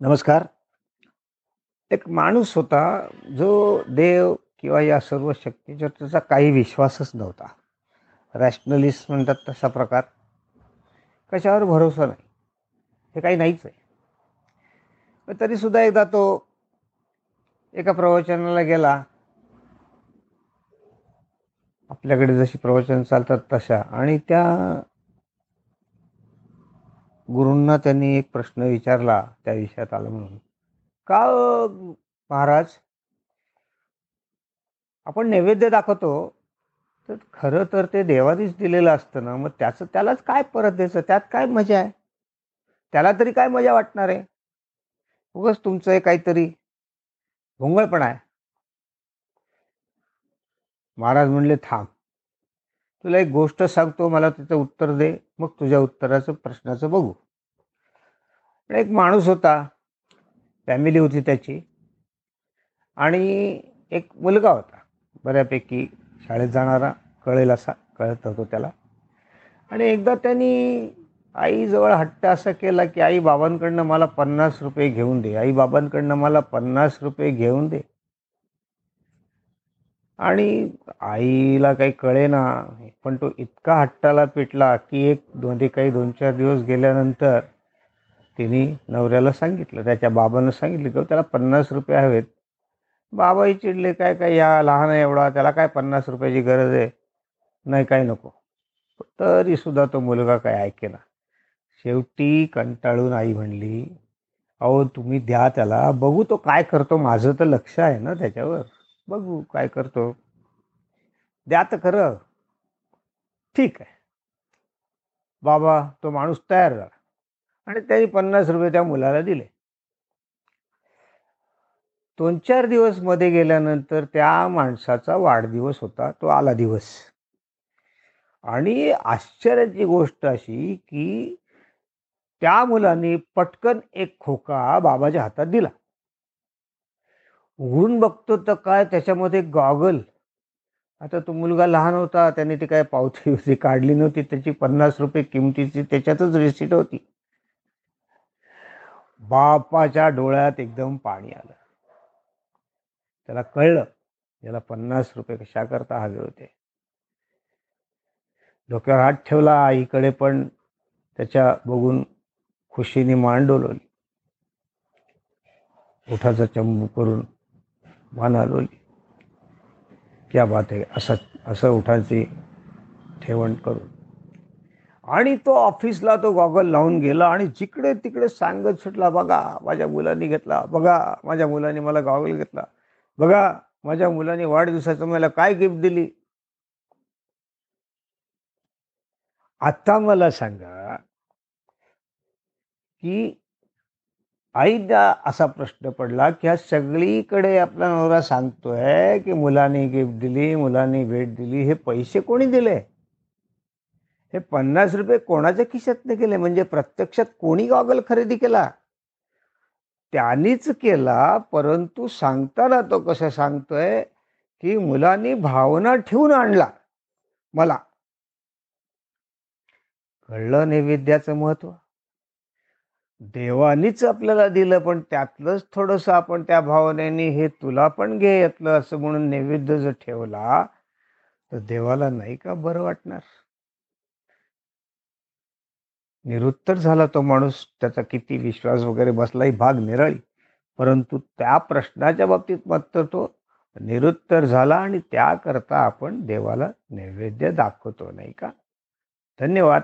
नमस्कार. एक माणूस होता जो देव किंवा या सर्व शक्तीच्या त्याचा काही विश्वासच नव्हता. रॅशनलिस्ट म्हणतात तसा प्रकार. कशावर भरोसा नाही. हे काही नाहीच आहे. पण तरीसुद्धा एकदा तो एका प्रवचनाला गेला. आपल्याकडे जशी प्रवचन चालतात तशा. आणि त्या गुरूंना त्यांनी एक प्रश्न विचारला त्या विषयात आला म्हणून. का महाराज? आपण नैवेद्य दाखवतो तर खरं तर ते देवानीच दिलेलं असतं ना मग त्याचं त्यालाच काय परत द्यायचं? त्यात काय मजा आहे? त्याला तरी काय मजा वाटणार आहे? उगच तुमचं हे काहीतरी भोंगळपण आहे. महाराज म्हणले थांब तुला एक गोष्ट सांगतो मला तिचं उत्तर दे मग तुझ्या उत्तराचं प्रश्नाचं बघू. एक माणूस होता फॅमिली होती त्याची आणि एक मुलगा होता बऱ्यापैकी शाळेत जाणारा कळेल असा कळत होतो त्याला. आणि एकदा त्यांनी आईजवळ हट्ट असा केला की आई बाबांकडनं मला पन्नास रुपये घेऊन दे आई बाबांकडनं मला पन्नास रुपये घेऊन दे. आणि आईला काही कळेना पण तो इतका हट्टाला पिटला की एक मध्ये काही दोन चार दिवस गेल्यानंतर तिने नवऱ्याला सांगितलं त्याच्या बाबानं सांगितलं की त्याला पन्नास रुपये हवेत. बाबाही चिडले काय काय या लहान आहे एवढा त्याला काय पन्नास रुपयाची गरज आहे? नाही काय नको. तरीसुद्धा तो मुलगा काय ऐकेना. शेवटी कंटाळून आई म्हणली अहो तुम्ही द्या त्याला बघू तो काय करतो माझं तर लक्ष आहे ना त्याच्यावर. बघू काय करतो. द्या तर खरं. ठीक आहे. बाबा तो माणूस तयार झाला. आणि त्यांनी पन्नास रुपये त्या मुलाला दिले. दोन चार दिवसमध्ये गेल्यानंतर त्या माणसाचा वाढदिवस होता. तो आला दिवस. आणि आश्चर्याची गोष्ट अशी की त्या मुलाने पटकन एक खोका बाबाच्या हातात दिला. उघडून बघतो तर काय त्याच्यामध्ये गॉगल. आता तो मुलगा लहान होता त्याने ती काय पावती होती काढली नव्हती त्याची पन्नास रुपये किमतीची त्याच्यातच रिसीट होती. बापाच्या डोळ्यात एकदम पाणी आलं. त्याला कळलं याला पन्नास रुपये कशा करता हवे होते. डोक्यावर हात ठेवला आईकडे पण त्याच्या बघून खुशीने मान डोलवली. उठाचा चंबू करून मान हलवली क्या बात आहे असं असं उठायची ठेवण करून. आणि तो ऑफिसला तो गॉगल लावून गेला आणि जिकडे तिकडे सांगत सुटला बघा माझ्या मुलांनी घेतला बघा माझ्या मुलांनी मला गॉगल घेतला बघा माझ्या मुलांनी वाढदिवसाचं मला काय गिफ्ट दिली? आता मला सांगा की आईदा असा प्रश्न पडला की हा सगळीकडे आपला नवरा सांगतोय की मुलांनी गिफ्ट दिली मुलांनी भेट दिली हे पैसे कोणी दिले? हे पन्नास रुपये कोणाच्या खिशातने केले? म्हणजे प्रत्यक्षात कोणी गॉगल खरेदी केला? त्यांनीच केला परंतु सांगताना तो कसं सांगतोय की मुलांनी भावना ठेवून आणला मला. कळलं नैवेद्याचं महत्त्व? देवानीच आपल्याला दिलं पण त्यातलंच थोडंसं आपण त्या भावनेने हे तुला पण घे यातलं असं म्हणून नैवेद्य जर ठेवला तर देवाला नाही का बरं वाटणार? निरुत्तर झाला तो माणूस त्याचा किती विश्वास वगैरे बसलाही भाग निराळी. परंतु त्या प्रश्नाच्या बाबतीत मात्र तो निरुत्तर झाला आणि त्याकरता आपण देवाला नैवेद्य दाखवतो नाही का? धन्यवाद.